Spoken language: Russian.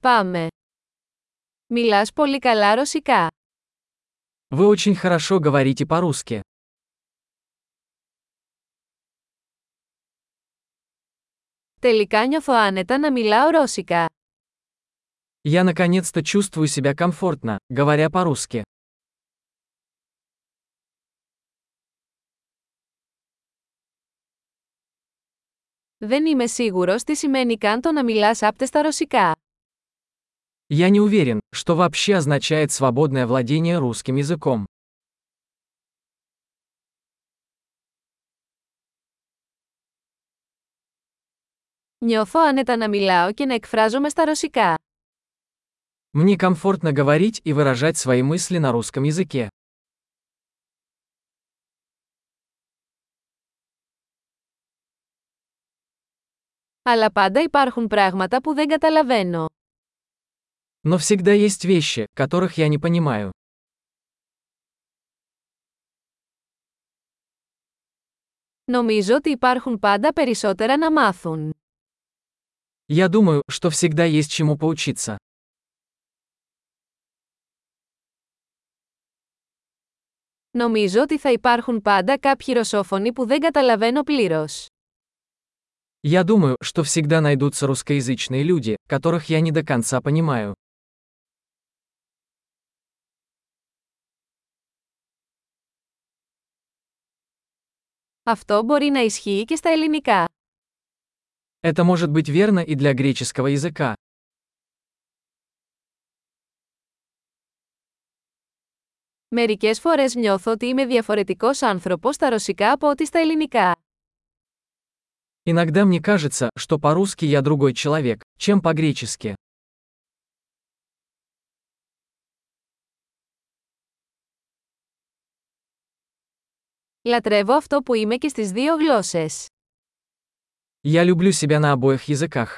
Πάμε. Μιλάς πολύ καλά ρωσικά. Вы очень хорошо говорите по-русски. Τελικά νιώθω άνετα να μιλάω ρώσικα. Я наконец-то чувствую себя комфортно, говоря по-русски. Δεν είμαι σίγουρος τι σημαίνει καν το να μιλάς άπτεστα ρωσικά. Я не уверен, что вообще означает свободное владение русским языком. Νιώθω άνετα να μιλάω και να εκφράζομαι στα ρωσικά. Мне комфортно говорить и выражать свои мысли на русском языке. Αλλά πάντα υπάρχουν πράγματα που δεν καταλαβαίνω. Но всегда есть вещи, которых я не понимаю. Νομίζω ότι υπάρχουν πάντα περισσότερα να μάθουν. Я думаю, что всегда есть чему поучиться. Νομίζω ότι θα υπάρχουν πάντα κάποιοι ρωσόφωνοι που δεν καταλαβαίνω πλήρως. Я думаю, что всегда найдутся русскоязычные люди, которых я не до конца понимаю. Αυτό μπορεί να ισχύει και στα ελληνικά. Это может быть верно и для греческого языка. Μερικές φορές νιώθω ότι είμαι διαφορετικός άνθρωπος στα ρωσικά από ότι στα ελληνικά. Иногда мне кажется, что по-русски я другой человек, чем по-гречески. Λατρεύω αυτό που είμαι και στις δύο γλώσσες. Я люблю себя на обоих языках.